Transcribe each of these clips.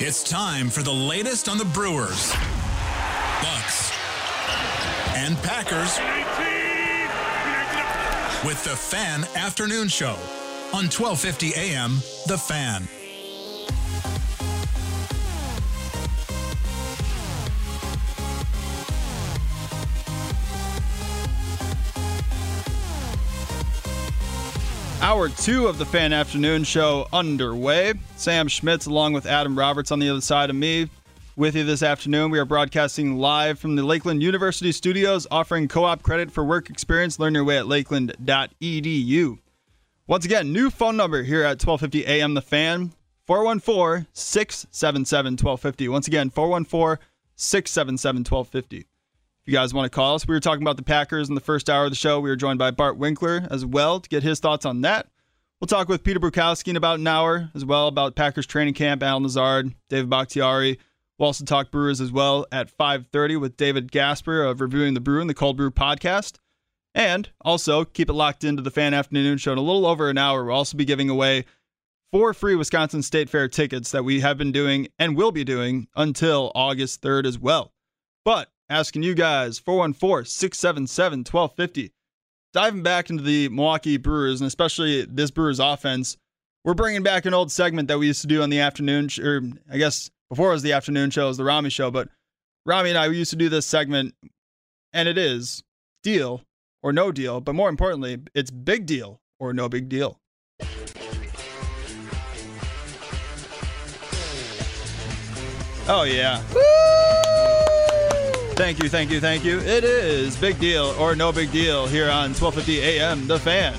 It's time for the latest on the Brewers, Bucks, and Packers with the Fan Afternoon Show on 1250 AM The Fan. Hour two of the Fan Afternoon Show underway. Sam Schmitz, along with Adam Roberts, on the other side of me, with you this afternoon. We are broadcasting live from the Lakeland University studios, offering co op credit for work experience. Learn your way at lakeland.edu. Once again, new phone number here at 1250 AM The Fan 414 677 1250. Once again, 414 677 1250 you guys want to call us. We were talking about the Packers in the first hour of the show. We were joined by Bart Winkler as well to get his thoughts on that. We'll talk with Peter Bukowski in about an hour as well about Packers training camp, Allen Lazard, David Bakhtiari. We'll also talk Brewers as well at 5.30 with David Gasper of Reviewing the Brew and the Cold Brew podcast. And also keep it locked into the Fan Afternoon Show in a little over an hour. We'll also be giving away four free Wisconsin State Fair tickets that we have been doing and will be doing until August 3rd as well. But asking you guys 414 677 1250. Diving back into the Milwaukee Brewers and especially this Brewers offense, we're bringing back an old segment that we used to do on the afternoon, or I guess before it was the afternoon show, it was the Rami show. But Rami and I, we used to do this segment, and it is deal or no deal. But more importantly, it's big deal or no big deal. Oh, yeah. Thank you, thank you, thank you. It is big deal or no big deal here on 1250 AM The Fan.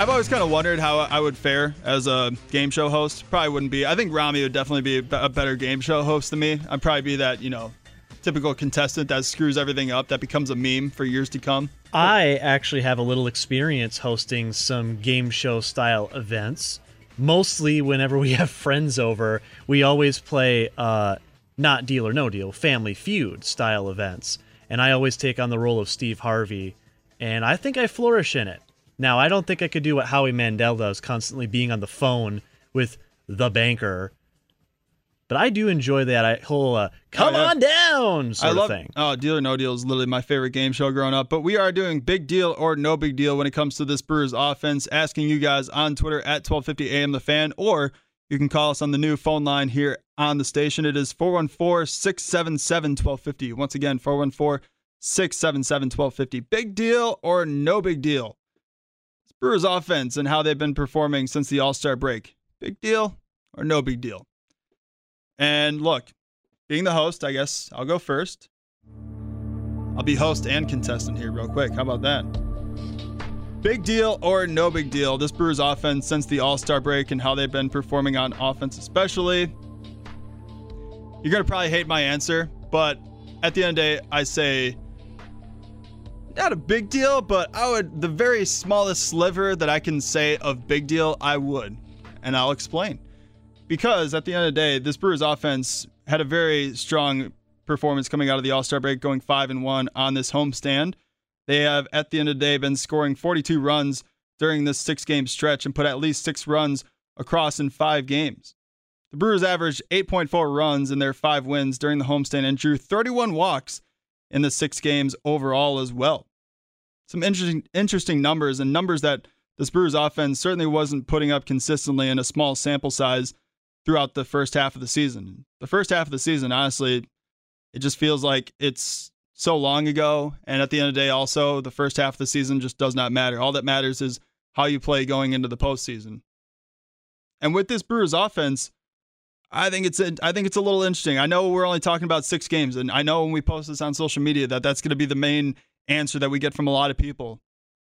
I've always kind of wondered how I would fare as a game show host. Probably wouldn't be. I think Rami would definitely be a better game show host than me. I'd probably be that, you know, typical contestant that screws everything up, that becomes a meme for years to come. I actually have a little experience hosting some game show style events. Mostly whenever we have friends over, we always play uh, not deal or no deal, family feud style events. And I always take on the role of Steve Harvey, and I think I flourish in it. Now, I don't think I could do what Howie Mandel does, constantly being on the phone with the banker. But I do enjoy that whole uh, "come oh, yeah. on down" sort I love, of thing. Oh, Deal or No Deal is literally my favorite game show growing up. But we are doing big deal or no big deal when it comes to this Brewers offense. Asking you guys on Twitter at 1250 AM the Fan or you can call us on the new phone line here on the station. It is 414 677 1250. Once again, 414 677 1250. Big deal or no big deal? It's Brewers offense and how they've been performing since the All Star break. Big deal or no big deal? And look, being the host, I guess I'll go first. I'll be host and contestant here, real quick. How about that? Big deal or no big deal? This Brewers offense since the All Star break and how they've been performing on offense, especially. You're going to probably hate my answer, but at the end of the day, I say not a big deal, but I would, the very smallest sliver that I can say of big deal, I would. And I'll explain. Because at the end of the day, this Brewers offense had a very strong performance coming out of the All Star break, going 5 and 1 on this homestand. They have, at the end of the day, been scoring 42 runs during this six game stretch and put at least six runs across in five games. The Brewers averaged 8.4 runs in their five wins during the homestand and drew 31 walks in the six games overall as well. some interesting interesting numbers and numbers that this Brewers offense certainly wasn't putting up consistently in a small sample size throughout the first half of the season. The first half of the season, honestly, it just feels like it's so long ago. And at the end of the day, also, the first half of the season just does not matter. All that matters is how you play going into the postseason. And with this Brewers offense, I think it's a, I think it's a little interesting. I know we're only talking about six games, and I know when we post this on social media that that's going to be the main answer that we get from a lot of people.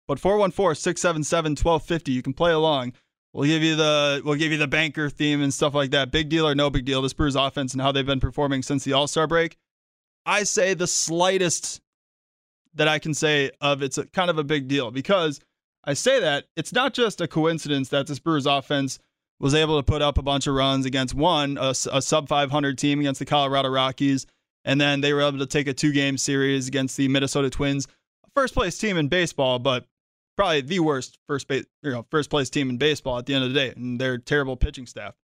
But 414-677-1250, you can play along. We'll give you the we'll give you the banker theme and stuff like that. Big deal or no big deal. This Brewers offense and how they've been performing since the All Star break. I say the slightest that I can say of it's a, kind of a big deal because I say that it's not just a coincidence that this Brewers offense was able to put up a bunch of runs against one, a, a sub 500 team against the Colorado Rockies, and then they were able to take a two game series against the Minnesota Twins, first place team in baseball, but probably the worst first base, you know, first place team in baseball at the end of the day, and their terrible pitching staff.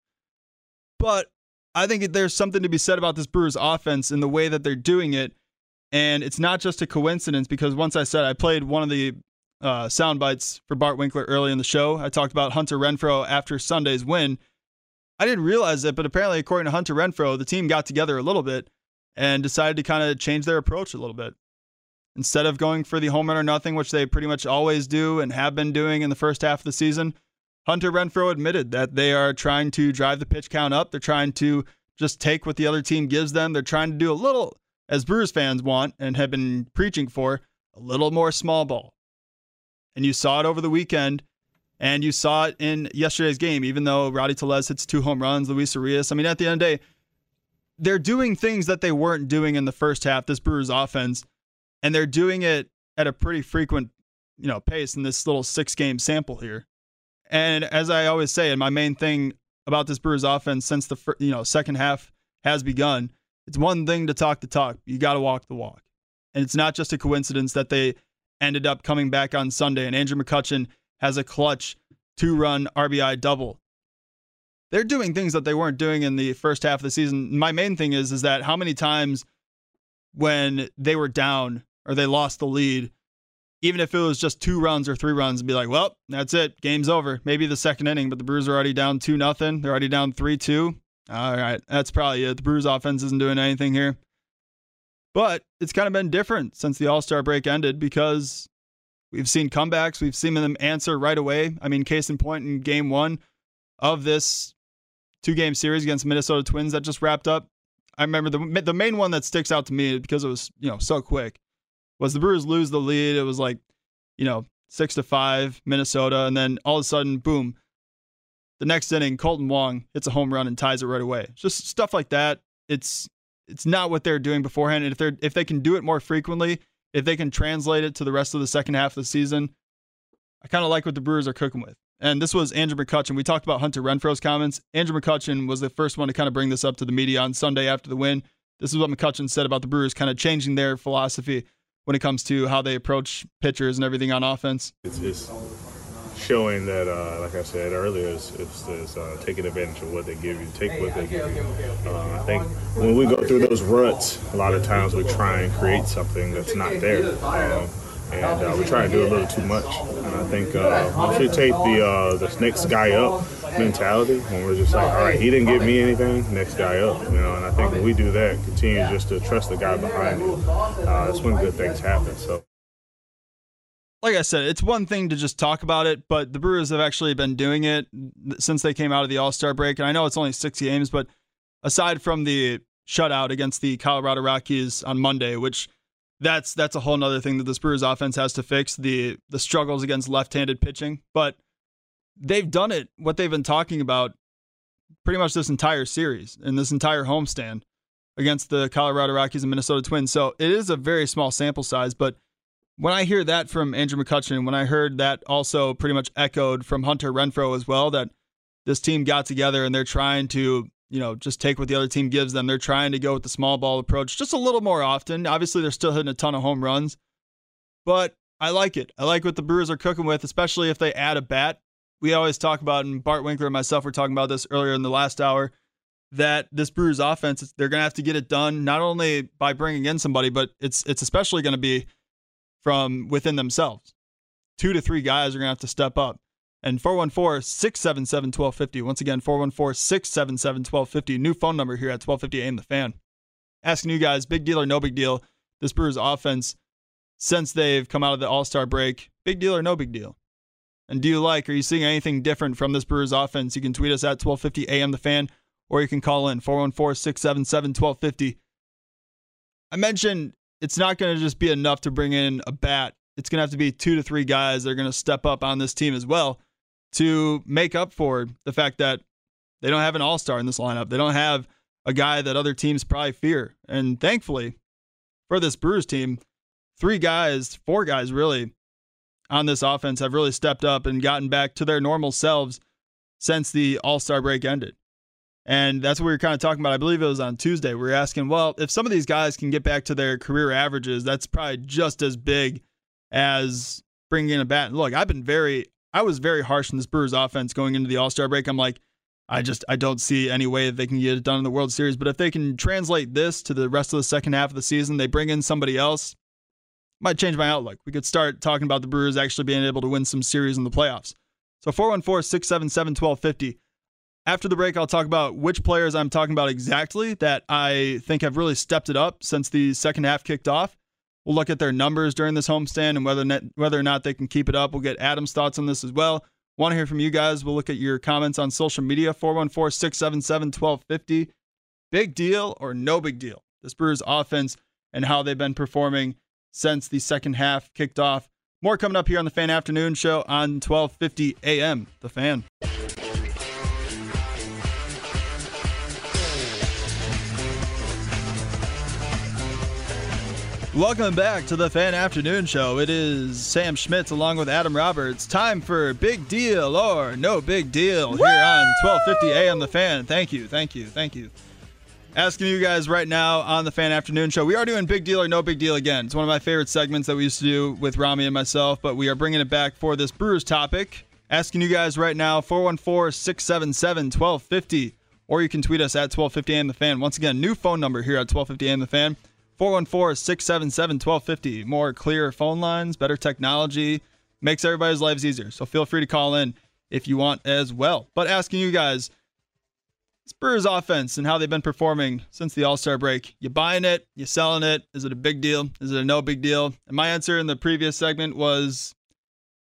But I think there's something to be said about this Brewers offense and the way that they're doing it. And it's not just a coincidence because once I said I played one of the uh, sound bites for Bart Winkler early in the show. I talked about Hunter Renfroe after Sunday's win. I didn't realize it, but apparently, according to Hunter Renfroe, the team got together a little bit and decided to kind of change their approach a little bit. Instead of going for the home run or nothing, which they pretty much always do and have been doing in the first half of the season, Hunter Renfroe admitted that they are trying to drive the pitch count up. They're trying to just take what the other team gives them. They're trying to do a little, as Brewers fans want and have been preaching for, a little more small ball and you saw it over the weekend, and you saw it in yesterday's game. Even though Rowdy Tellez hits two home runs, Luis Urias. I mean, at the end of the day, they're doing things that they weren't doing in the first half. This Brewers offense, and they're doing it at a pretty frequent, you know, pace in this little six-game sample here. And as I always say, and my main thing about this Brewers offense since the you know second half has begun, it's one thing to talk the talk. You got to walk the walk. And it's not just a coincidence that they ended up coming back on Sunday, and Andrew McCutchen has a clutch two run RBI double. They're doing things that they weren't doing in the first half of the season. My main thing is is that how many times when they were down or they lost the lead, even if it was just two runs or three runs, and be like, well, that's it, game's over. Maybe the second inning, but the Brewers are already down two nothing. They're already down three two. All right, that's probably it. The Brewers offense isn't doing anything here. But it's kind of been different since the All Star break ended because we've seen comebacks. We've seen them answer right away. I mean, case in point in game one of this two game series against Minnesota Twins that just wrapped up. I remember the the main one that sticks out to me because it was you know so quick was the Brewers lose the lead. It was like you know six to five Minnesota, and then all of a sudden, boom. The next inning, Kolten Wong hits a home run and ties it right away. Just stuff like that. It's it's not what they're doing beforehand. And if they're if they can do it more frequently, if they can translate it to the rest of the second half of the season, I kind of like what the Brewers are cooking with. And this was Andrew McCutchen. We talked about Hunter Renfroe's comments. Andrew McCutchen was the first one to kind of bring this up to the media on Sunday after the win. This is what McCutchen said about the Brewers kind of changing their philosophy when it comes to how they approach pitchers and everything on offense. It's, it's showing that, uh, like I said earlier, it's, it's, it's uh, taking advantage of what they give you, take what they give you. Uh, I think when we go through those ruts, a lot of times we try and create something that's not there. Um, and uh, we try to do a little too much. And I think uh, we should take the uh, the next guy up mentality when we're just like, all right, he didn't give me anything, next guy up, you know. And I think when we do that, continue just to trust the guy behind you. Uh, that's when good things happen. So like I said, it's one thing to just talk about it, but the Brewers have actually been doing it since they came out of the All Star break. And I know it's only six games, but aside from the shutout against the Colorado Rockies on Monday, which that's that's a whole other thing that this Brewers offense has to fix the the struggles against left-handed pitching. But they've done it. What they've been talking about pretty much this entire series and this entire homestand against the Colorado Rockies and Minnesota Twins. So it is a very small sample size, but when I hear that from Andrew McCutchen, when I heard that also pretty much echoed from Hunter Renfroe as well, that this team got together and they're trying to, you know, just take what the other team gives them. They're trying to go with the small ball approach just a little more often. Obviously, they're still hitting a ton of home runs, but I like it. I like what the Brewers are cooking with, especially if they add a bat. We always talk about, and Bart Winkler and myself were talking about this earlier in the last hour, that this Brewers offense, they're going to have to get it done not only by bringing in somebody, but it's it's especially going to be from within themselves. Two to three guys are going to have to step up. And 414 677 1250. Once again, 414 677 1250. New phone number here at 1250 AM The Fan. Asking you guys, big deal or no big deal, this Brewers offense since they've come out of the All Star break, big deal or no big deal? And do you like, are you seeing anything different from this Brewers offense? You can tweet us at 1250 AM The Fan, or you can call in 414 677 1250. I mentioned it's not going to just be enough to bring in a bat. It's going to have to be two to three guys that are going to step up on this team as well to make up for the fact that they don't have an all star in this lineup. They don't have a guy that other teams probably fear. And thankfully, for this Brewers team, three guys, four guys really, on this offense have really stepped up and gotten back to their normal selves since the all star break ended. And that's what we were kind of talking about. I believe it was on Tuesday. We were asking, well, if some of these guys can get back to their career averages, that's probably just as big as bringing in a bat. And look, I've been very I was very harsh on this Brewers offense going into the All Star break. I'm like, I just I don't see any way that they can get it done in the World Series. But if they can translate this to the rest of the second half of the season, they bring in somebody else, might change my outlook. We could start talking about the Brewers actually being able to win some series in the playoffs. So 414 677 1250. After the break, I'll talk about which players I'm talking about exactly that I think have really stepped it up since the second half kicked off. We'll look at their numbers during this homestand and whether whether or not they can keep it up. We'll get Adam's thoughts on this as well. Want to hear from you guys? We'll look at your comments on social media 414 677 1250. Big deal or no big deal? This Brewers offense and how they've been performing since the second half kicked off. More coming up here on the Fan Afternoon Show on 1250 AM. The Fan. Welcome back to the Fan Afternoon Show. It is Sam Schmitz along with Adam Roberts. Time for Big Deal or No Big Deal here on 1250 AM The Fan. Thank you, thank you, thank you. Asking you guys right now on the Fan Afternoon Show. We are doing Big Deal or No Big Deal again. It's one of my favorite segments that we used to do with Rami and myself, but we are bringing it back for this Brewers topic. Asking you guys right now 414 677 1250, or you can tweet us at 1250 AM The Fan. Once again, new phone number here at 1250 AM The Fan. 414 677 1250. More clear phone lines, better technology, makes everybody's lives easier. So feel free to call in if you want as well. But asking you guys, Brewers offense and how they've been performing since the All Star break. You buying it? You selling it? Is it a big deal? Is it a no big deal? And my answer in the previous segment was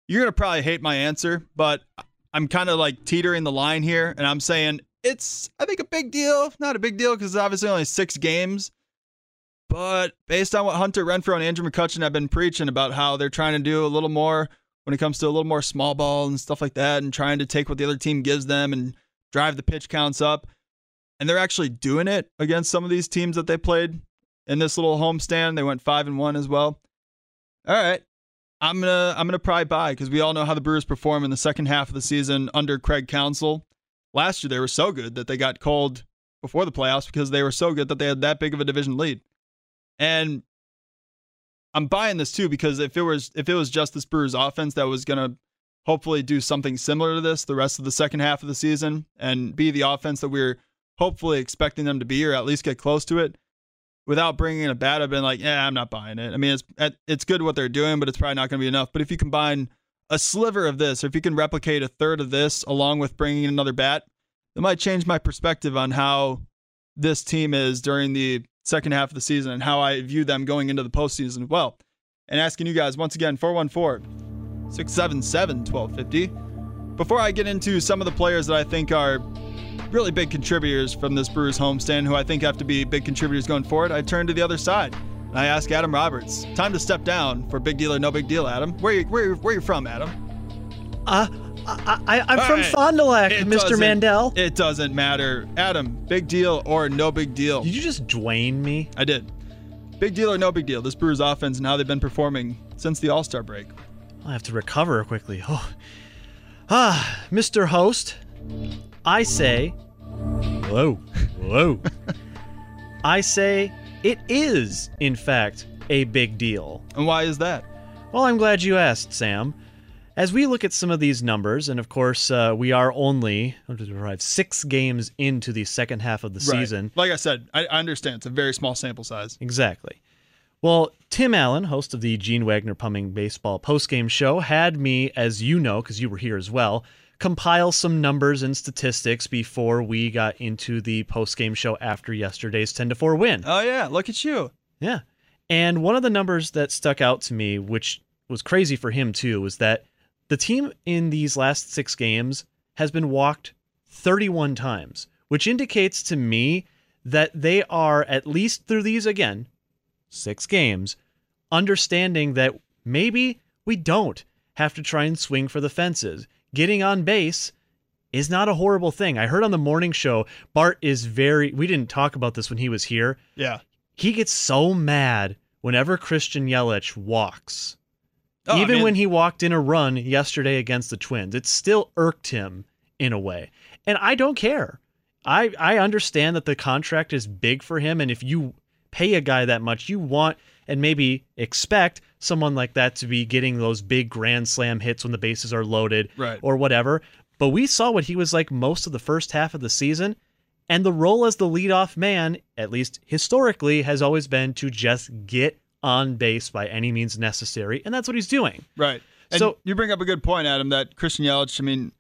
you're going to probably hate my answer, but I'm kind of like teetering the line here. And I'm saying it's, I think, a big deal. Not a big deal because it's obviously only six games. But based on what Hunter Renfroe and Andrew McCutchen have been preaching about how they're trying to do a little more when it comes to a little more small ball and stuff like that, and trying to take what the other team gives them and drive the pitch counts up. And they're actually doing it against some of these teams that they played in this little homestand. They went five and one as well. All right. I'm gonna I'm gonna probably buy because we all know how the Brewers perform in the second half of the season under Craig Counsell. Last year they were so good that they got called before the playoffs because they were so good that they had that big of a division lead. And I'm buying this too because if it was if it was just this Brewers offense that was gonna hopefully do something similar to this the rest of the second half of the season and be the offense that we're hopefully expecting them to be or at least get close to it without bringing in a bat, I've been like, yeah, I'm not buying it. I mean, it's it's good what they're doing, but it's probably not going to be enough. But if you combine a sliver of this, or if you can replicate a third of this along with bringing in another bat, it might change my perspective on how this team is during the second half of the season and how I view them going into the postseason as well. And asking you guys once again, 414 677 1250. Before I get into some of the players that I think are really big contributors from this Brewers homestand, who I think have to be big contributors going forward, I turn to the other side. And I ask Adam Roberts, time to step down for big deal or no big deal, Adam. Where you, where, where you from, Adam? Uh, I, am from right. Fond du Lac, Mr. Mandel. It doesn't matter. Adam, big deal or no big deal? Did you just Dwayne me? I did. Big deal or no big deal? This Brewers offense and how they've been performing since the All Star break. I have to recover quickly. Oh. Ah, Mr. Host, I say. Hello. Hello. I say it is, in fact, a big deal. And why is that? Well, I'm glad you asked, Sam. As we look at some of these numbers, and of course, uh, we are only six games into the second half of the right. season. Like I said, I, I understand it's a very small sample size. Exactly. Well, Tim Allen, host of the Gene Wagner Plumbing Baseball postgame show, had me, as you know, because you were here as well, compile some numbers and statistics before we got into the postgame show after yesterday's 10 to 4 win. Oh yeah, look at you. Yeah. And one of the numbers that stuck out to me, which was crazy for him too, was that the team in these last six games has been walked 31 times, which indicates to me that they are, at least through these again, six games, understanding that maybe we don't have to try and swing for the fences. Getting on base is not a horrible thing. I heard on the morning show, Bart is very, we didn't talk about this when he was here. Yeah. He gets so mad whenever Christian Yelich walks. Oh, I Even mean- when he walked in a run yesterday against the Twins, it still irked him in a way. And I don't care. I I understand that the contract is big for him and if you pay a guy that much, you want and maybe expect someone like that to be getting those big grand slam hits when the bases are loaded Right. or whatever. But we saw what he was like most of the first half of the season. And the role as the leadoff man, at least historically, has always been to just get on base by any means necessary. And that's what he's doing. Right. And So- you bring up a good point, Adam. That Christian Yelich. I mean,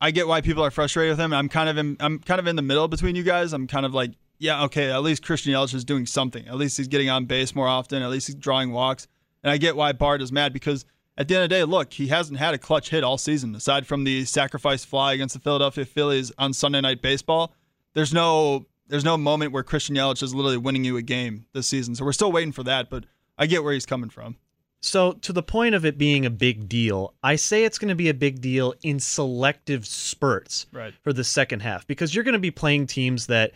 I get why people are frustrated with him. I'm kind of in. I'm kind of in the middle between you guys. I'm kind of like, yeah, okay. At least Christian Yelich is doing something. At least he's getting on base more often. At least he's drawing walks. And I get why Bart is mad because at the end of the day, look, he hasn't had a clutch hit all season aside from the sacrifice fly against the Philadelphia Phillies on Sunday Night Baseball. There's no. There's no moment where Christian Yelich is literally winning you a game this season. So we're still waiting for that, but I get where he's coming from. So, to the point of it being a big deal, I say it's going to be a big deal in selective spurts Right. for the second half because you're going to be playing teams that,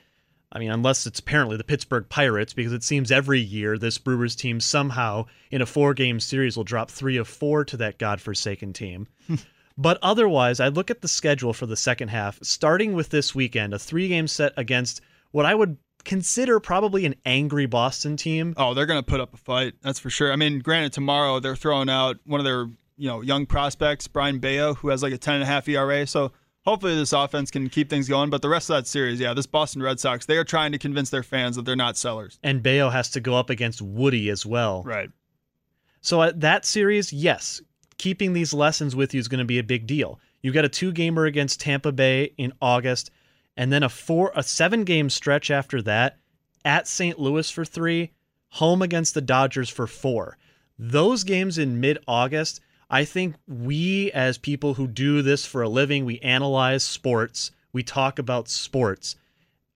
I mean, unless it's apparently the Pittsburgh Pirates, because it seems every year this Brewers team somehow in a four game series will drop three of four to that godforsaken team. but otherwise, I look at the schedule for the second half, starting with this weekend, a three game set against what I would consider probably an angry Boston team. Oh, they're going to put up a fight. That's for sure. I mean, granted, tomorrow they're throwing out one of their you know young prospects, Brayan Bello, who has like a ten and a half ERA. So hopefully this offense can keep things going. But the rest of that series, yeah, this Boston Red Sox, they are trying to convince their fans that they're not sellers. and Bello has to go up against Woody as well. Right. So at that series, yes, keeping these lessons with you is going to be a big deal. You've got a two gamer against Tampa Bay in August, and then a four a seven game stretch after that at St. Louis for three, home against the Dodgers for four. Those games in mid August, I think we as people who do this for a living, we analyze sports, we talk about sports.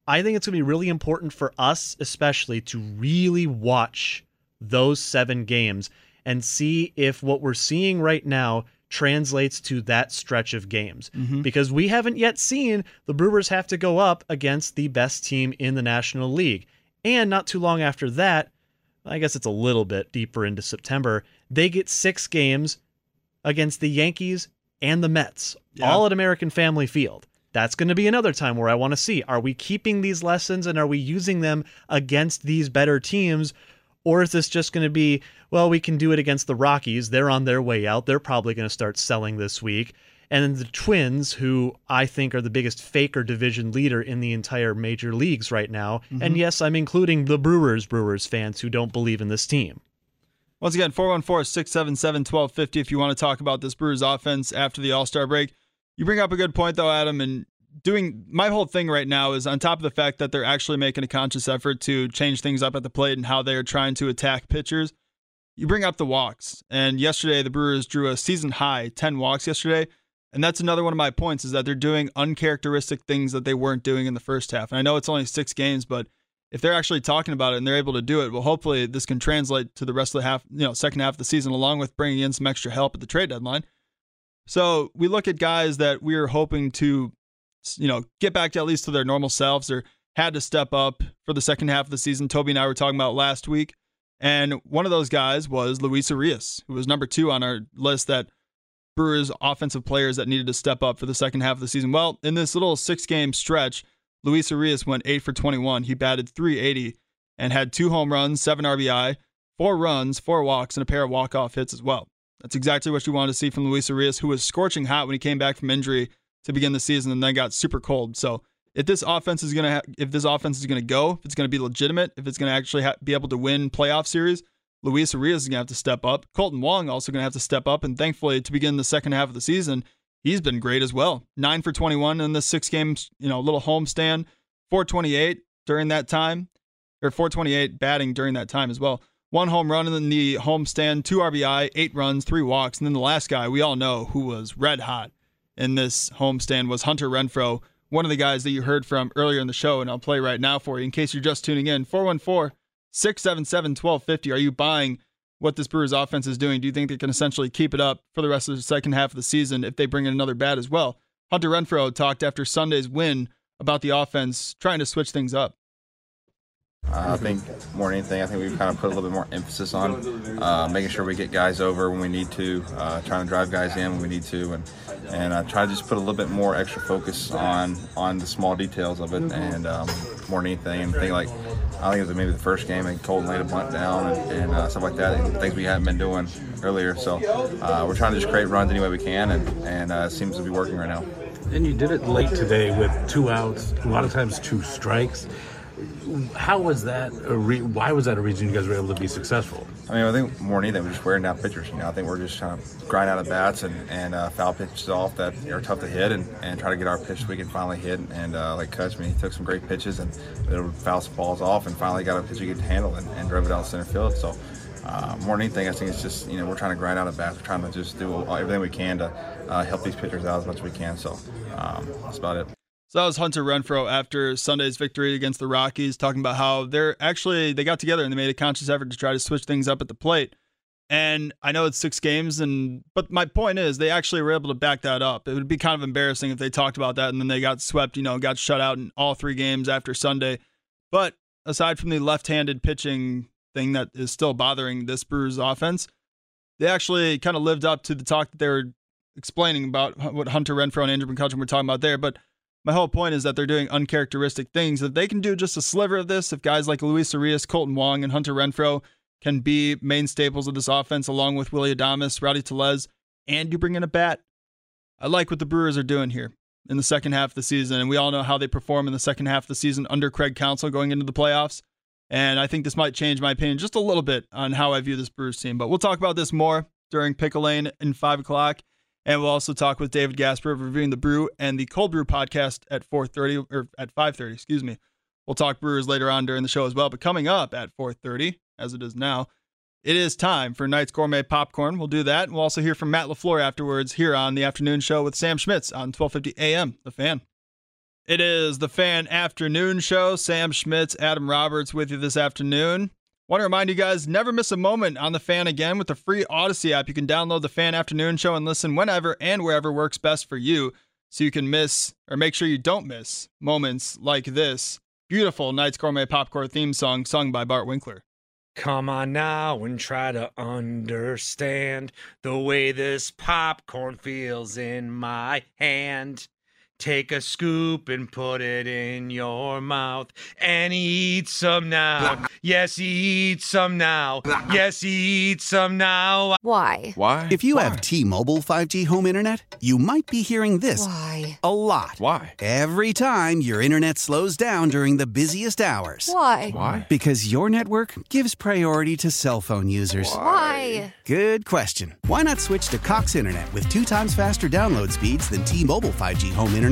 I think it's going to be really important for us, especially, to really watch those seven games and see if what we're seeing right now translates to that stretch of games. Mm-hmm. Because we haven't yet seen the Brewers have to go up against the best team in the National League. And not too long after that, I guess it's a little bit deeper into September, they get six games against the Yankees and the Mets, Yeah. all at American Family Field. That's going to be another time where I want to see are we keeping these lessons and are we using them against these better teams? Or is this just going to be, well, we can do it against the Rockies. They're on their way out. They're probably going to start selling this week. And then the Twins, who I think are the biggest faker division leader in the entire major leagues right now. And mm-hmm. yes, I'm including the Brewers, Brewers fans who don't believe in this team. Once again, 414 677 1250 if you want to talk about this Brewers offense after the All Star break. You bring up a good point, though, Adam, and doing my whole thing right now is on top of the fact that they're actually making a conscious effort to change things up at the plate and how they're trying to attack pitchers. You bring up the walks, and yesterday the Brewers drew a season high 10 walks yesterday. And that's another one of my points is that they're doing uncharacteristic things that they weren't doing in the first half. And I know it's only six games, but if they're actually talking about it and they're able to do it, well, hopefully this can translate to the rest of the half, you know, second half of the season, along with bringing in some extra help at the trade deadline. So we look at guys that we are hoping to, you know, get back to at least to their normal selves or had to step up for the second half of the season. Toby and I were talking about last week. And one of those guys was Luis Urias, who was number two on our list that Brewers offensive players that needed to step up for the second half of the season. Well, in this little six game stretch, Luis Urias went 8 for 21. He batted 380 and had two home runs, seven RBI, four runs, four walks, and a pair of walk off hits as well. That's exactly what you wanted to see from Luis Urias, who was scorching hot when he came back from injury to begin the season and then got super cold. So, if this offense is going to ha- if this offense is going to go, if it's going to be legitimate, if it's going to actually ha- be able to win playoff series, Luis Urias is going to have to step up. Kolten Wong also going to have to step up. And thankfully, to begin the second half of the season, he's been great as well. Nine for 21 in the six games, you know, little homestand, 428 during that time, or 428 batting during that time as well. One home run in the homestand, two RBI, eight runs, three walks. And then the last guy we all know who was red hot in this homestand was Hunter Renfroe, one of the guys that you heard from earlier in the show. And I'll play right now for you in case you're just tuning in. 414 677 1250. Are you buying what this Brewers offense is doing? Do you think they can essentially keep it up for the rest of the second half of the season if they bring in another bat as well? Hunter Renfroe talked after Sunday's win about the offense trying to switch things up. Uh, I think more than anything, I think we've kind of put a little bit more emphasis on uh, making sure we get guys over when we need to, uh, trying to drive guys in when we need to, and and uh, try to just put a little bit more extra focus on on the small details of it, and um, more than anything, and think like I think it was maybe the first game, and Kolten laid a bunt down and, and uh, stuff like that, and things we hadn't been doing earlier. So uh, we're trying to just create runs any way we can, and and it seems to be working right now. And you did it late today with two outs, a lot of times two strikes how was that? Re- why was that a reason you guys were able to be successful? I mean, I think more than anything, we're just wearing down pitchers. You know, I think we're just trying to grind out of bats and, and uh, foul pitches off that are tough to hit and, and try to get our pitch we can finally hit. And uh, like Kutchman, he took some great pitches and they would foul some balls off and finally got a pitch he could handle and, and drove it out center field. So uh, more than anything, I think it's just you know we're trying to grind out of bats. We're trying to just do everything we can to uh, help these pitchers out as much as we can. So um, that's about it. So that was Hunter Renfroe after Sunday's victory against the Rockies, talking about how they're actually they got together and they made a conscious effort to try to switch things up at the plate. And I know it's six games, and but my point is they actually were able to back that up. It would be kind of embarrassing if they talked about that and then they got swept, you know, got shut out in all three games after Sunday. But aside from the left-handed pitching thing that is still bothering this Brewers offense, they actually kind of lived up to the talk that they were explaining about what Hunter Renfroe and Andrew McCutchen were talking about there. But my whole point is that they're doing uncharacteristic things. That they can do just a sliver of this if guys like Luis Urias, Kolten Wong, and Hunter Renfroe can be main staples of this offense along with Willie Adames, Rowdy Tellez, and you bring in a bat. I like what the Brewers are doing here in the second half of the season. And we all know how they perform in the second half of the season under Craig Counsell going into the playoffs. And I think this might change my opinion just a little bit on how I view this Brewers team. But we'll talk about this more during Pickle Lane in 5 o'clock. And we'll also talk with David Gasper reviewing the Brew and the Cold Brew podcast at 4:30 or at 5:30, excuse me. We'll talk Brewers later on during the show as well. But coming up at 4:30, as it is now, it is time for Knight's Gourmet Popcorn. We'll do that. And we'll also hear from Matt LaFleur afterwards here on the afternoon show with Sam Schmitz on 12:50 a.m. The Fan. It is the Fan Afternoon Show. Sam Schmitz, Adam Roberts with you this afternoon. Want to remind you guys never miss a moment on the fan again with the free Audacy app. You can download the fan afternoon show and listen whenever and wherever works best for you so you can miss or make sure you don't miss moments like this beautiful Knight's Gourmet Popcorn theme song sung by Bart Winkler. Come on now and try to understand the way this popcorn feels in my hand. Take a scoop and put it in your mouth and eat some now. Yes, eat some now. Yes, eat some now. Why? Why? If you Why? have T-Mobile 5G home internet, you might be hearing this Why? a lot. Why? Every time your internet slows down during the busiest hours. Why? Why? Because your network gives priority to cell phone users. Why? Good question. Why not switch to Cox Internet with two times faster download speeds than T-Mobile 5G home internet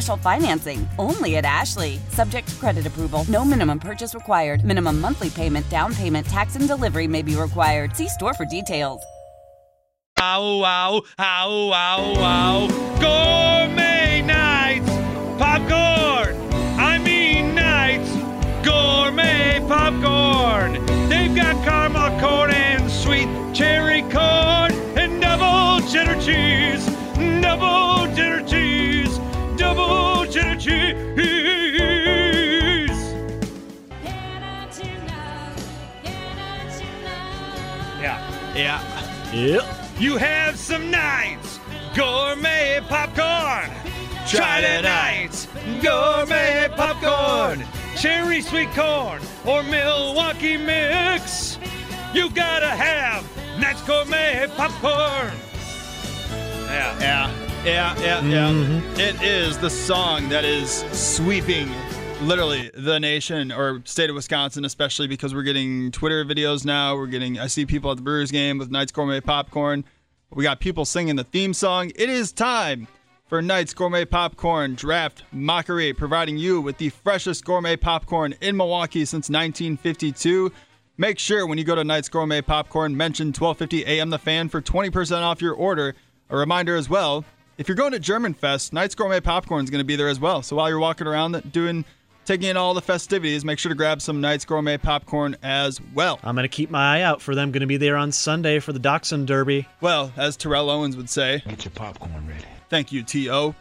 special financing. Only at Ashley. Subject to credit approval. No minimum purchase required. Minimum monthly payment, down payment, tax, and delivery may be required. See store for details. Ow, ow, ow, ow, ow. Gourmet nights, popcorn. I mean nights, gourmet popcorn. They've got caramel corn and sweet cherry corn and double cheddar cheese, double cheddar cheese, cheese. Yeah. Yep. You have some Knights gourmet popcorn. Try the Knights gourmet popcorn. Cherry sweet corn or Milwaukee mix. You gotta have Knights gourmet popcorn. Yeah. Yeah, yeah, yeah, yeah. Mm-hmm. It is the song that is sweeping literally the nation or state of Wisconsin, especially because we're getting Twitter videos now. We're getting, I see people at the Brewers game with Knights Gourmet Popcorn. We got people singing the theme song. It is time for Knights Gourmet Popcorn Draft Mockery, providing you with the freshest gourmet popcorn in Milwaukee since 1952. Make sure when you go to Knights Gourmet Popcorn, mention 1250 AM The Fan for 20% off your order. A reminder as well, if you're going to German Fest, Knights Gourmet Popcorn is going to be there as well. So while you're walking around doing, taking in all the festivities, make sure to grab some Knights Gourmet Popcorn as well. I'm going to keep my eye out for them. Going to be there on Sunday for the Dachshund Derby. Well, as Terrell Owens would say, Get your popcorn ready. Thank you, T.O.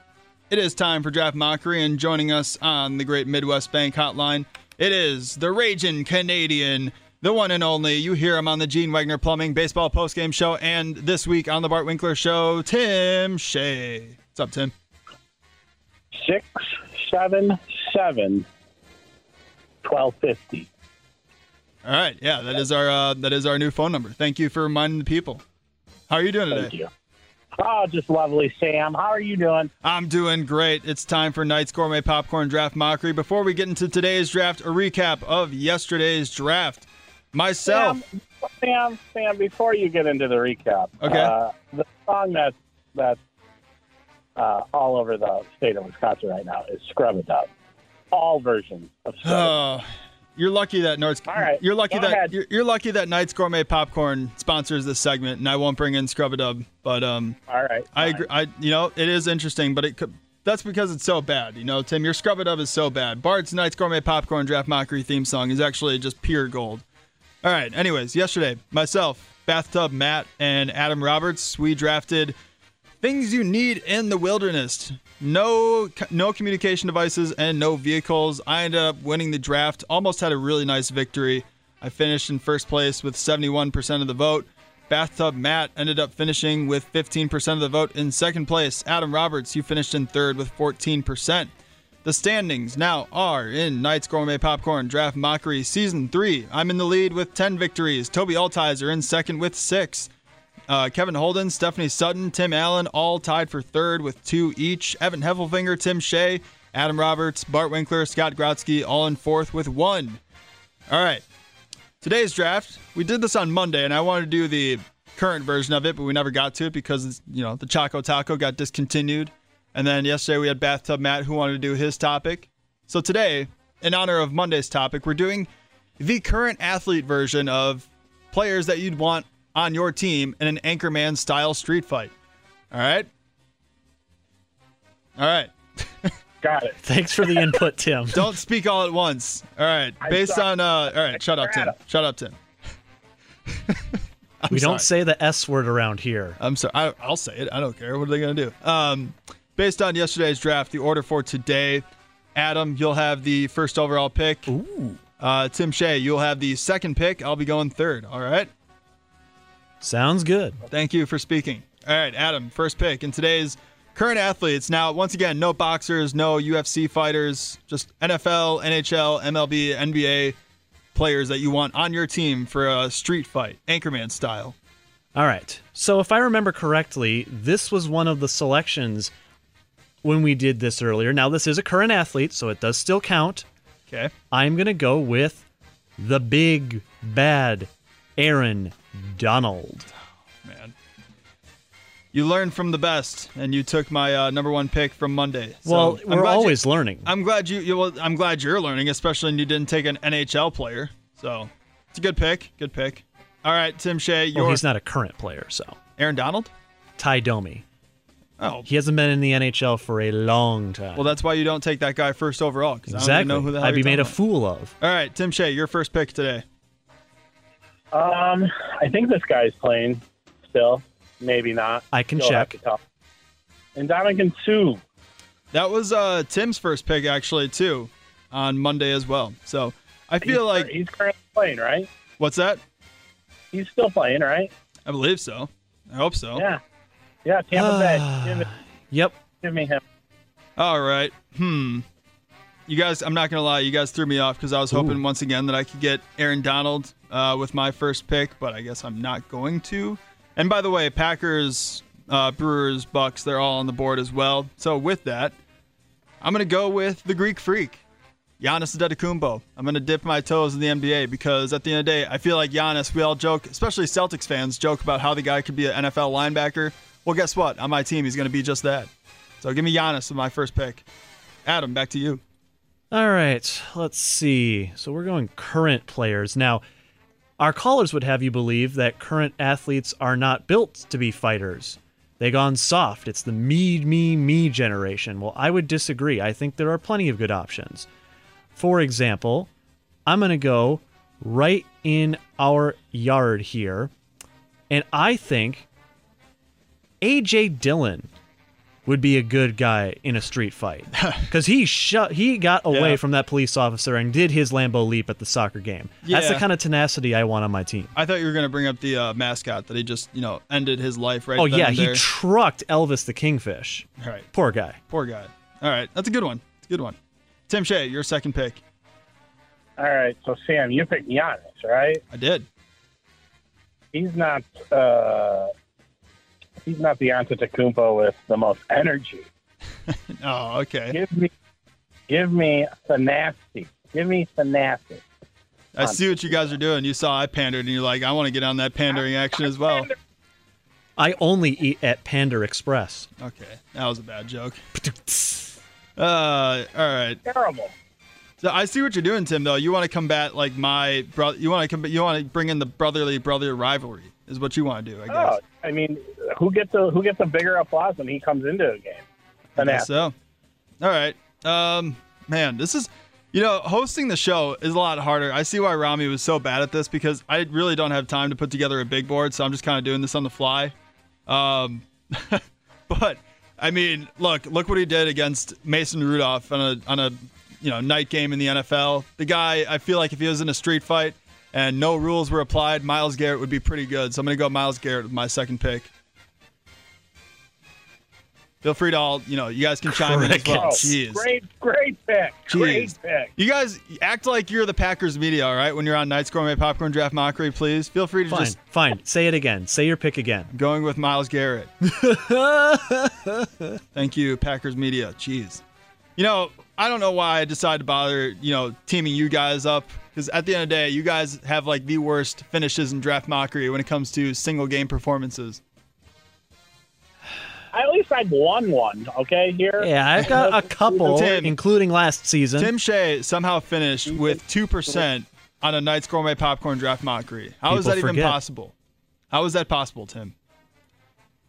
It is time for Draft Mockery, and joining us on the Great Midwest Bank Hotline, it is the Raging Canadian, the one and only. You hear him on the Gene Wagner Plumbing Baseball Postgame Show, and this week on the Bart Winkler Show, Tim Shea. What's up, Tim? Six seven seven twelve fifty. All right, yeah, that is our uh, that is our new phone number. Thank you for reminding the people. How are you doing today? Thank you. Oh, just lovely, Sam. How are you doing? I'm doing great. It's time for Knights Gourmet Popcorn Draft Mockery. Before we get into today's draft, a recap of yesterday's draft. Myself. Sam, Sam, Sam, before you get into the recap, Okay. uh, the song that's that's uh, all over the state of Wisconsin right now is "Scrub a Dub." All versions of "Scrub a Dub." Oh, you're lucky that North. All right, You're lucky that you're, you're lucky that Knights Gourmet Popcorn sponsors this segment, and I won't bring in Scrub a Dub. But um, All right, I agree. I you know it is interesting, but it could. That's because it's so bad. You know, Tim, your Scrub a Dub is so bad. Bart's Knights Gourmet Popcorn Draft Mockery theme song is actually just pure gold. All right. Anyways, yesterday, myself, Bathtub Matt, and Adam Roberts, we drafted things you need in the wilderness. No, no communication devices and no vehicles. I ended up winning the draft. Almost had a really nice victory. I finished in first place with 71% of the vote. Bathtub Matt ended up finishing with 15% of the vote in second place. Adam Roberts, you finished in third with 14%. The standings now are in Knights Gourmet Popcorn Draft Mockery Season 3. I'm in the lead with 10 victories. Toby Altizer in second with 6. Uh, Kevin Holden, Stephanie Sutton, Tim Allen, all tied for third with two each. Evan Heffelfinger, Tim Shea, Adam Roberts, Bart Winkler, Scott Grotsky, all in fourth with one. All right. Today's draft, we did this on Monday, and I wanted to do the current version of it, but we never got to it because, you know, the Choco Taco got discontinued. And then yesterday we had Bathtub Matt who wanted to do his topic. So today, in honor of Monday's topic, we're doing the current athlete version of players that you'd want on your team in an Anchorman style street fight. All right? All right. Got it. Thanks for the input, Tim. Don't speak all at once. All right. Based on uh all right, shut up, Tim. Adam. Shut up, Tim. I'm we sorry. don't say the S word around here. I'm sorry. I, I'll say it. I don't care. What are they going to do? Um, based on yesterday's draft, the order for today, Adam, you'll have the first overall pick. Ooh. Uh, Tim Shea, you'll have the second pick. I'll be going third. All right. Sounds good. Thank you for speaking. All right, Adam, first pick in today's current athletes. Now, once again, no boxers, no UFC fighters, just NFL, NHL, MLB, NBA players that you want on your team for a street fight, Anchorman style. All right. So if I remember correctly, this was one of the selections when we did this earlier. Now this is a current athlete, so it does still count. Okay. I'm going to go with the big bad Aaron Donald. Man. You learned from the best, and you took my uh, number one pick from Monday. So well, I'm we're glad you- always learning. I'm glad you, you. Well, I'm glad you're learning, especially when you didn't take an NHL player. So it's a good pick. Good pick. All right, Tim Shea, well, he's not a current player, so Aaron Donald. Tie Domi. Oh, He hasn't been in the NHL for a long time. well, that's why you don't take that guy first overall. 'cause I don't even exactly. know who the hell I'd be you're made a talking fool of. All right, Tim Shea, your first pick today. Um, I think this guy's playing still. Maybe not. I can You'll check. to tell. And Dominican Sue. That was uh, Tim's first pick actually too, on Monday as well. So I feel he's, like he's currently playing, right? what's that? He's still playing, right? I believe so. I hope so. Yeah. Yeah, Tampa Bay. Give, it, Yep. give me him. All right. Hmm. You guys, I'm not gonna lie. You guys threw me off because I was hoping once again that I could get Aaron Donald uh, with my first pick, but I guess I'm not going to. And by the way, Packers, uh, Brewers, Bucks, they're all on the board as well. So with that, I'm gonna go with the Greek Freak, Giannis Antetokounmpo. I'm gonna dip my toes in the NBA because at the end of the day, I feel like Giannis. We all joke, especially Celtics fans, joke about how the guy could be an NFL linebacker. Well, guess what? On my team, he's gonna be just that. So give me Giannis with my first pick. Adam, back to you. All right, let's see. So we're going current players. Now, our callers would have you believe that current athletes are not built to be fighters. They gone soft. It's the me, me, me generation. Well, I would disagree. I think there are plenty of good options. For example, I'm going to go right in our yard here, and I think AJ Dillon would be a good guy in a street fight because he shut he got away Yeah. from that police officer and did his Lambeau leap at the soccer game. That's the kind of tenacity I want on my team. I thought you were going to bring up the uh, mascot that he just, you know, ended his life right oh then yeah, and he trucked Elvis the Kingfish. All right. Poor guy. Poor guy. All right. That's a good one. It's a good one. Tim Shea, your second pick. All right, so Sam, you picked Giannis, right? I did. He's not. Uh, he's not the Antetokounmpo with the most energy. Oh, okay. Give me, give me the nasty. Give me the nasty. I see what you guys are doing. You saw I pandered, and you're like, I want to get on that pandering action as well. I only eat at Panda Express. Okay, that was a bad joke. Uh, all right. Terrible. So I see what you're doing, Tim. Though you want to combat like my brother. You want to combat. You want to bring in the brotherly brother rivalry. Is what you want to do, I guess. Oh, I mean, who gets a who gets a bigger applause when he comes into a game? I guess so. All right. Um, man, this is, you know, hosting the show is a lot harder. I see why Rami was so bad at this because I really don't have time to put together a big board, so I'm just kind of doing this on the fly. Um, but I mean, look, look what he did against Mason Rudolph on a on a you know night game in the NFL. The guy, I feel like if he was in a street fight and no rules were applied, Myles Garrett would be pretty good. So I'm gonna go Myles Garrett with my second pick. Feel free to all, you know, you guys can chime in as well. Oh, Jeez. great, great pick. Great pick. You guys act like you're the Packers media, all right? When you're on Knight's Gourmet Popcorn Draft Mockery, please feel free to Fine, just fine. Say it again. Say your pick again. going with Myles Garrett. Thank you, Packers media. Jeez. You know, I don't know why I decided to bother, you know, teaming you guys up because at the end of the day, you guys have like the worst finishes in draft mockery when it comes to single game performances. I at least I've won one. Okay, here. Yeah, I've got a couple, Tim. including last season. Tim Shea somehow finished with 2% on a Knight's Gourmet Popcorn Draft Mockery. How is People that even forget. possible? How is that possible, Tim?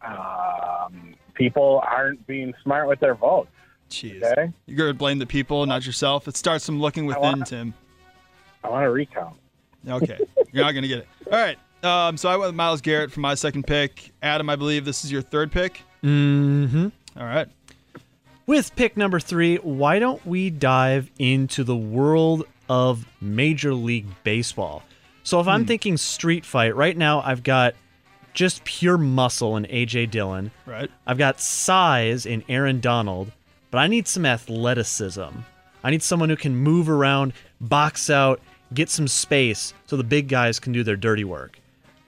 Um, people aren't being smart with their votes. Jeez. Okay, You're going to blame the people, not yourself. It starts from looking within, wanna- Tim. I want a recount. Okay. You're not going to get it. All right. Um, so I went with Myles Garrett for my second pick. Adam, I believe this is your third pick. Mm-hmm. All right. With pick number three, why don't we dive into the world of Major League Baseball? So, if I'm thinking street fight, right now I've got just pure muscle in AJ Dillon. Right. I've got size in Aaron Donald, but I need some athleticism. I need someone who can move around, box out, get some space so the big guys can do their dirty work.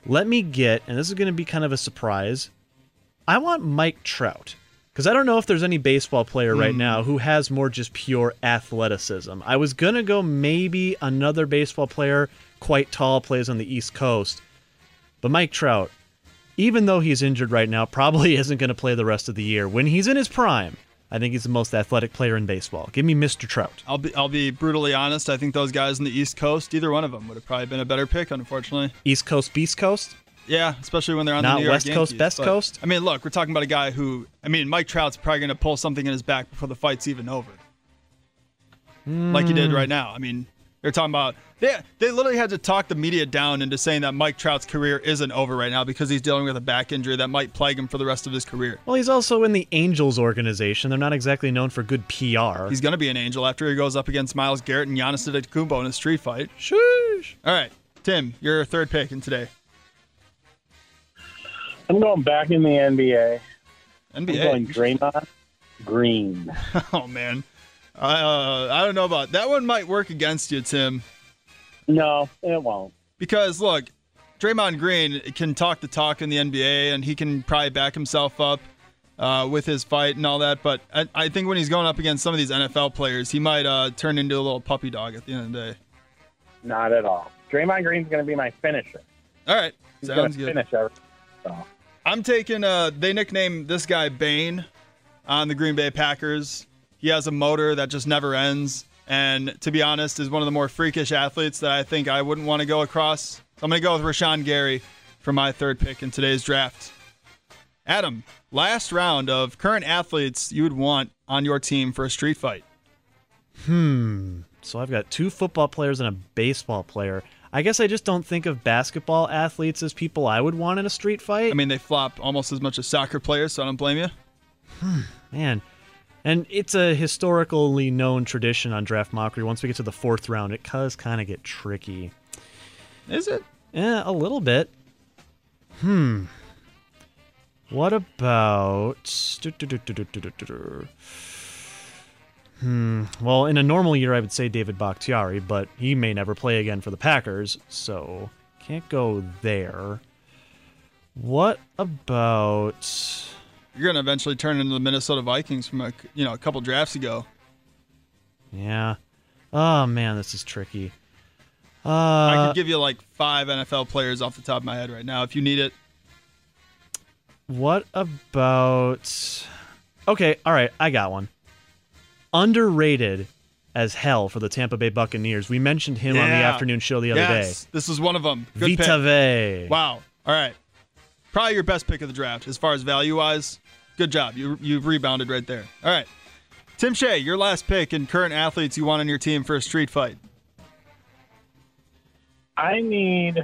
Let me get, and this is going to be kind of a surprise, I want Mike Trout. Because I don't know if there's any baseball player right hmm. now who has more just pure athleticism. I was going to go maybe another baseball player, quite tall, plays on the East Coast. But Mike Trout, even though he's injured right now, probably isn't going to play the rest of the year. When he's in his prime, I think he's the most athletic player in baseball. Give me Mr. Trout. I'll be I'll be brutally honest. I think those guys in the East Coast, either one of them would have probably been a better pick, unfortunately. East Coast, Beast Coast? Yeah, especially when they're on Not the New York West Coast, Yankees. Best But, Coast? I mean, look, we're talking about a guy who, I mean, Mike Trout's probably going to pull something in his back before the fight's even over, like he did Hmm. right now. I mean, they're talking about they they literally had to talk the media down into saying that Mike Trout's career isn't over right now because he's dealing with a back injury that might plague him for the rest of his career. Well, he's also in the Angels organization. They're not exactly known for good PR. He's going to be an angel after he goes up against Myles Garrett and Giannis Antetokounmpo in a street fight. Sheesh. All right, Tim, your third pick in today. I'm going back in the NBA. I'm NBA. going Draymond Green. oh man, uh, I don't know about that one. Might work against you, Tim. No, it won't. Because look, Draymond Green can talk the talk in the NBA, and he can probably back himself up uh, with his fight and all that. But I, I, think when he's going up against some of these NFL players, he might uh, turn into a little puppy dog at the end of the day. Not at all. Draymond Green's going to be my finisher. All right, He's sounds good. Finish everything. So. I'm taking. Uh, they nicknamed this guy Bane on the Green Bay Packers. He has a motor that just never ends, and to be honest, is one of the more freakish athletes that I think I wouldn't want to go across. So I'm going to go with Rashan Gary for my third pick in today's draft. Adam, last round of current athletes you would want on your team for a street fight. Hmm. So I've got two football players and a baseball player. I guess I just don't think of basketball athletes as people I would want in a street fight. I mean, they flop almost as much as soccer players, so I don't blame you. Hmm, man. And it's a historically known tradition on Draft Mockery. Once we get to the fourth round, it does kind of get tricky. Is it? Yeah, a little bit. Hmm. What about. Hmm. Well, in a normal year, I would say David Bakhtiari, but he may never play again for the Packers, so can't go there. What about. You're going to eventually turn into the Minnesota Vikings from a you know a couple drafts ago. Yeah. Oh, man, this is tricky. Uh, I could give you like five NFL players off the top of my head right now if you need it. What about. Okay, all right, I got one. Underrated as hell for the Tampa Bay Buccaneers. We mentioned him on the afternoon show the other yes, day. This is one of them. Good Vita. Wow. All right. Probably your best pick of the draft as far as value wise. Good job. You you've rebounded right there. All right. Tim Shea, your last pick and current athletes you want on your team for a street fight. I need.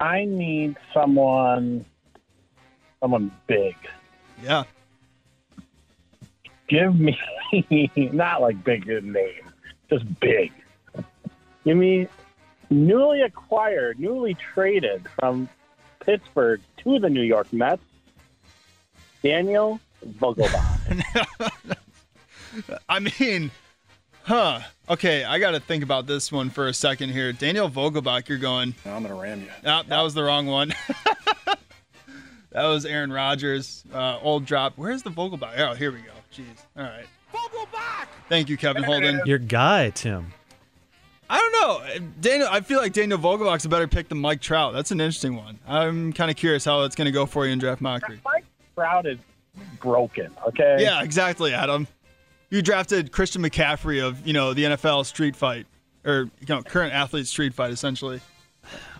I need someone. Someone big. Yeah. Give me not like big in name, just big. Give me newly acquired, newly traded from Pittsburgh to the New York Mets. Daniel Vogelbach. I mean, huh. Okay, I got to think about this one for a second here. Daniel Vogelbach, you're going. No, I'm gonna ram you. Ah, that was the wrong one. that was Aaron Rodgers. Uh, old drop. Where's the Vogelbach? Oh, here we go. Jeez. All right. Vogelbach. Thank you, Kevin Holden. Your guy, Tim. I don't know. Daniel, I feel like Daniel Vogelbach's a better pick than Mike Trout. That's an interesting one. I'm kind of curious how it's going to go for you in draft mockery. Mike Trout is broken. Okay. Yeah, exactly, Adam. You drafted Christian McCaffrey of you know the NFL street fight or you know current athlete street fight essentially.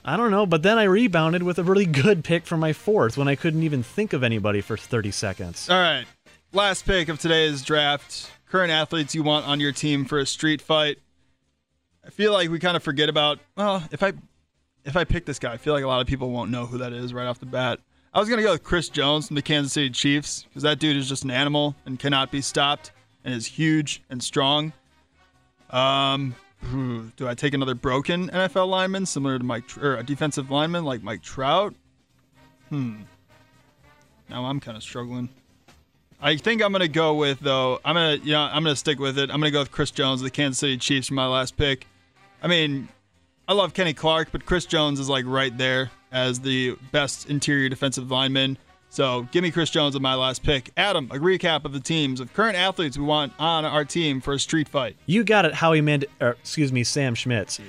I don't know, but then I rebounded with a really good pick for my fourth when I couldn't even think of anybody for 30 seconds. All right, last pick of today's draft. Current athletes you want on your team for a street fight. I feel like we kind of forget about. Well, if I if I pick this guy, I feel like a lot of people won't know who that is right off the bat. I was gonna go with Chris Jones from the Kansas City Chiefs because that dude is just an animal and cannot be stopped and is huge and strong. Um, do I take another broken NFL lineman similar to Mike or a defensive lineman like Mike Trout? Hmm. Now I'm kind of struggling. I think I'm gonna go with though. I'm gonna you know I'm gonna stick with it. I'm gonna go with Chris Jones, of the Kansas City Chiefs, for my last pick. I mean, I love Kenny Clark, but Chris Jones is like right there as the best interior defensive lineman. So give me Chris Jones as my last pick. Adam, a recap of the teams of current athletes we want on our team for a street fight. You got it, Howie Mand- or excuse me, Sam Schmitz.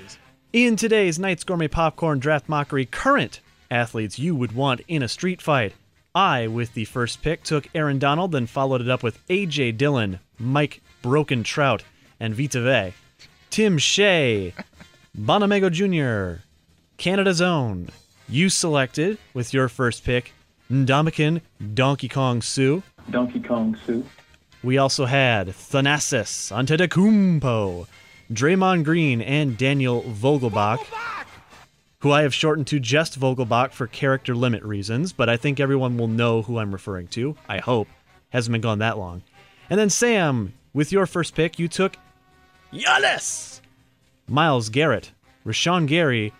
In today's Knights Gourmet Popcorn Draft Mockery, current athletes you would want in a street fight. I, with the first pick, took Aaron Donald, then followed it up with A.J. Dillon, Mike Broken Trout, and Vita Vea. Tim Shea, Bonamego Jr., Canada's own. You selected, with your first pick, Ndamukong Donkey Kong Suh. Donkey Kong Suh. We also had Thanasis Antetokounmpo, Draymond Green, and Daniel Vogelbach, who I have shortened to just Vogelbach for character limit reasons, but I think everyone will know who I'm referring to. I hope. Hasn't been gone that long. And then Sam, with your first pick, you took Giannis, Myles Garrett, Rashan Gary,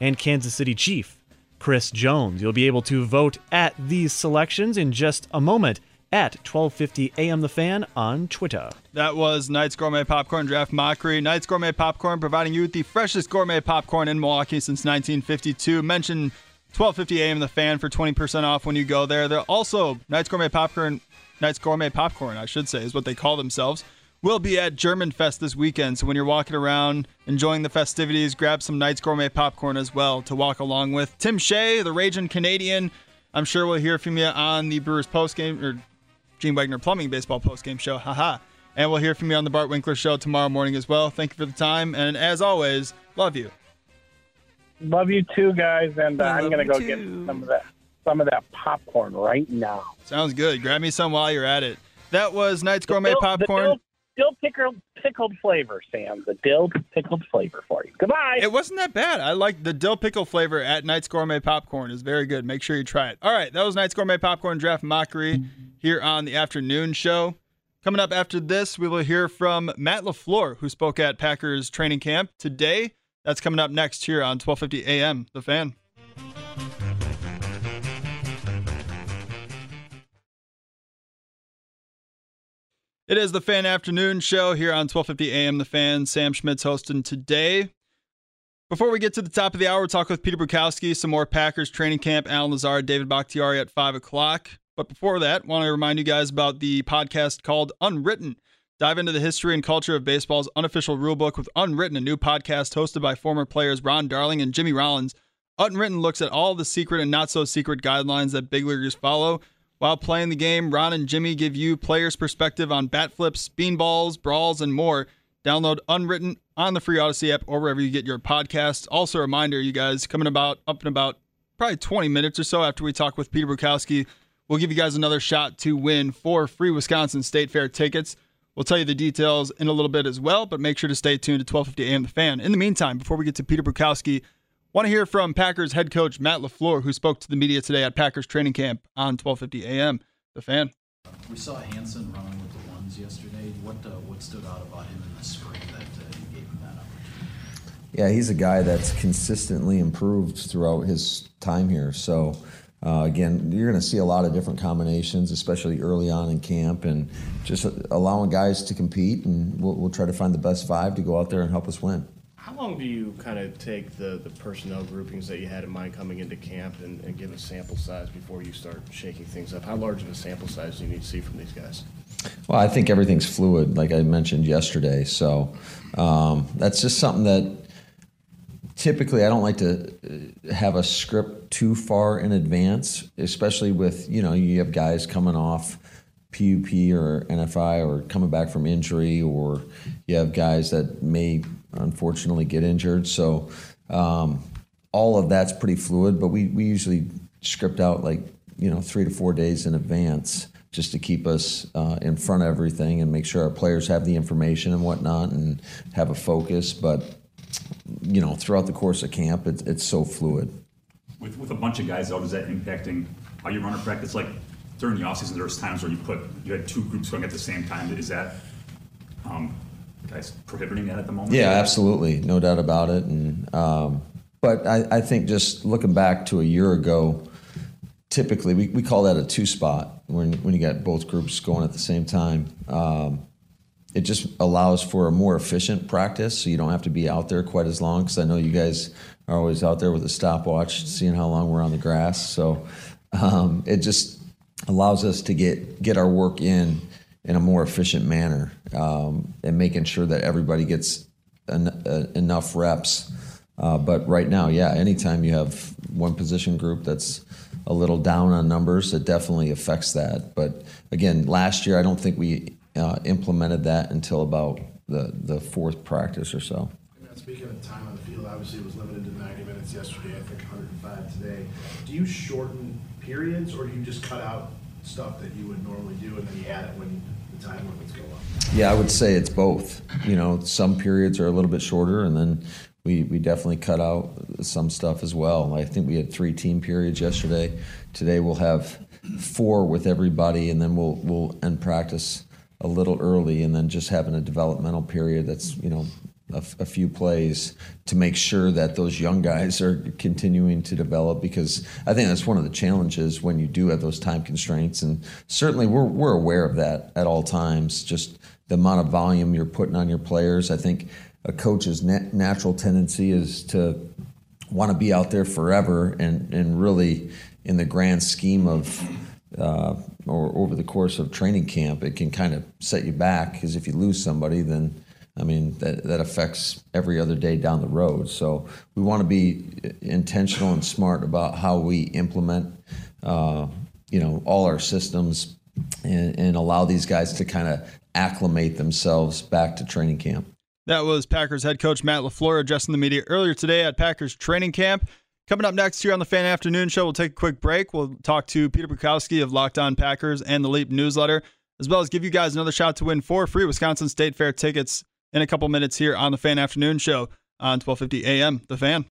and Kansas City Chief, Chris Jones. You'll be able to vote at these selections in just a moment at 12:50 a.m. The Fan on Twitter. That was Knights Gourmet Popcorn Draft Mockery. Knights Gourmet Popcorn providing you with the freshest gourmet popcorn in Milwaukee since 1952. Mention 12:50 a.m. The Fan for 20% off when you go there. They're also Knights Gourmet Popcorn, Knights Gourmet Popcorn, I should say, is what they call themselves. Will be at German Fest this weekend. So when you're walking around enjoying the festivities, grab some Knights Gourmet Popcorn as well to walk along with. Tim Shea, the Raging Canadian. I'm sure we'll hear from you on the Brewers postgame or Gene Wagner Plumbing Baseball postgame show. Haha. And we'll hear from you on the Bart Winkler show tomorrow morning as well. Thank you for the time. And as always, love you. Love you too, guys. And uh, I I'm going to you go get some of that some of that popcorn right now. Sounds good. Grab me some while you're at it. That was Knights Gourmet dill- Popcorn. Dill pickled, pickled flavor, Sam. The dill pickled flavor for you. Goodbye. It wasn't that bad. I like the dill pickle flavor at Knight's Gourmet Popcorn. is very good. Make sure you try it. All right, that was Knight's Gourmet Popcorn Draft Mockery here on the afternoon show. Coming up after this, we will hear from Matt LaFleur, who spoke at Packers training camp today. That's coming up next here on 1250 AM, The Fan. It is the Fan Afternoon Show here on 1250 AM. The Fan. Sam Schmidt's hosting today. Before we get to the top of the hour, we'll talk with Peter Bukowski, some more Packers training camp, Allen Lazard, David Bakhtiari at 5 o'clock. But before that, want to remind you guys about the podcast called Unwritten. Dive into the history and culture of baseball's unofficial rulebook with Unwritten, a new podcast hosted by former players Ron Darling and Jimmy Rollins. Unwritten looks at all the secret and not so secret guidelines that big leaguers follow. While playing the game, Ron and Jimmy give you players' perspective on bat flips, beanballs, brawls, and more. Download Unwritten on the free Audacy app or wherever you get your podcasts. Also, a reminder, you guys, coming about up in about probably 20 minutes or so after we talk with Peter Bukowski, we'll give you guys another shot to win four free Wisconsin State Fair tickets. We'll tell you the details in a little bit as well, but make sure to stay tuned to 1250 AM The Fan. In the meantime, before we get to Peter Bukowski, want to hear from Packers head coach Matt LaFleur, who spoke to the media today at Packers training camp on 1250 AM The Fan. We saw Hanson running with the ones yesterday. What uh, what stood out about him in the spring that uh, gave him that opportunity? Yeah, he's a guy that's consistently improved throughout his time here. So, uh, again, you're going to see a lot of different combinations, especially early on in camp, and just allowing guys to compete. And we'll, we'll try to find the best five to go out there and help us win. How long do you kind of take the, the personnel groupings that you had in mind coming into camp and, and give a sample size before you start shaking things up? How large of a sample size do you need to see from these guys? Well, I think everything's fluid, like I mentioned yesterday. So um, that's just something that typically I don't like to uh, have a script too far in advance, especially with you know you have guys coming off PUP or NFI or coming back from injury, or you have guys that may unfortunately get injured. So um, all of that's pretty fluid, but we we usually script out like you know three to four days in advance just to keep us uh, in front of everything and make sure our players have the information and whatnot and have a focus. But you know, throughout the course of camp, it's, it's so fluid. With, with a bunch of guys out, is that impacting how you run a practice? Like during the offseason, there was times where you put you had two groups going at the same time. Is that um, guys prohibiting that at the moment? Yeah, absolutely, no doubt about it. And um, but I, I think just looking back to a year ago, typically we, we call that a two spot when when you got both groups going at the same time. Um, it just allows for a more efficient practice, so you don't have to be out there quite as long. Because I know you guys are always out there with a stopwatch, seeing how long we're on the grass. So um, it just allows us to get get our work in in a more efficient manner, um, and making sure that everybody gets en- uh, enough reps. Uh, but right now, yeah, anytime you have one position group that's a little down on numbers, it definitely affects that. But again, last year I don't think we uh, implemented that until about the, the fourth practice or so. Speaking of time on the field, obviously it was limited to 90 minutes yesterday, I think 105 today. Do you shorten periods or do you just cut out stuff that you would normally do and then you add it when time limits go up? Yeah, I would say it's both. You know, some periods are a little bit shorter, and then we, we definitely cut out some stuff as well. I think we had three team periods yesterday. Today we'll have four with everybody, and then we'll we'll end practice a little early, and then just having a developmental period that's you know a, a few plays to make sure that those young guys are continuing to develop because I think that's one of the challenges when you do have those time constraints. And certainly we're we're aware of that at all times just the amount of volume you're putting on your players. I think a coach's nat- natural tendency is to want to be out there forever and and really in the grand scheme of uh, or over the course of training camp it can kind of set you back because if you lose somebody then I mean, that, that affects every other day down the road. So we want to be intentional and smart about how we implement, uh, you know, all our systems and, and allow these guys to kind of acclimate themselves back to training camp. That was Packers head coach Matt LaFleur addressing the media earlier today at Packers training camp. Coming up next here on the Fan Afternoon Show, we'll take a quick break. We'll talk to Peter Bukowski of Locked On Packers and the Leap newsletter, as well as give you guys another shot to win four free Wisconsin State Fair tickets in a couple minutes here on the Fan Afternoon Show on 1250 AM. The Fan.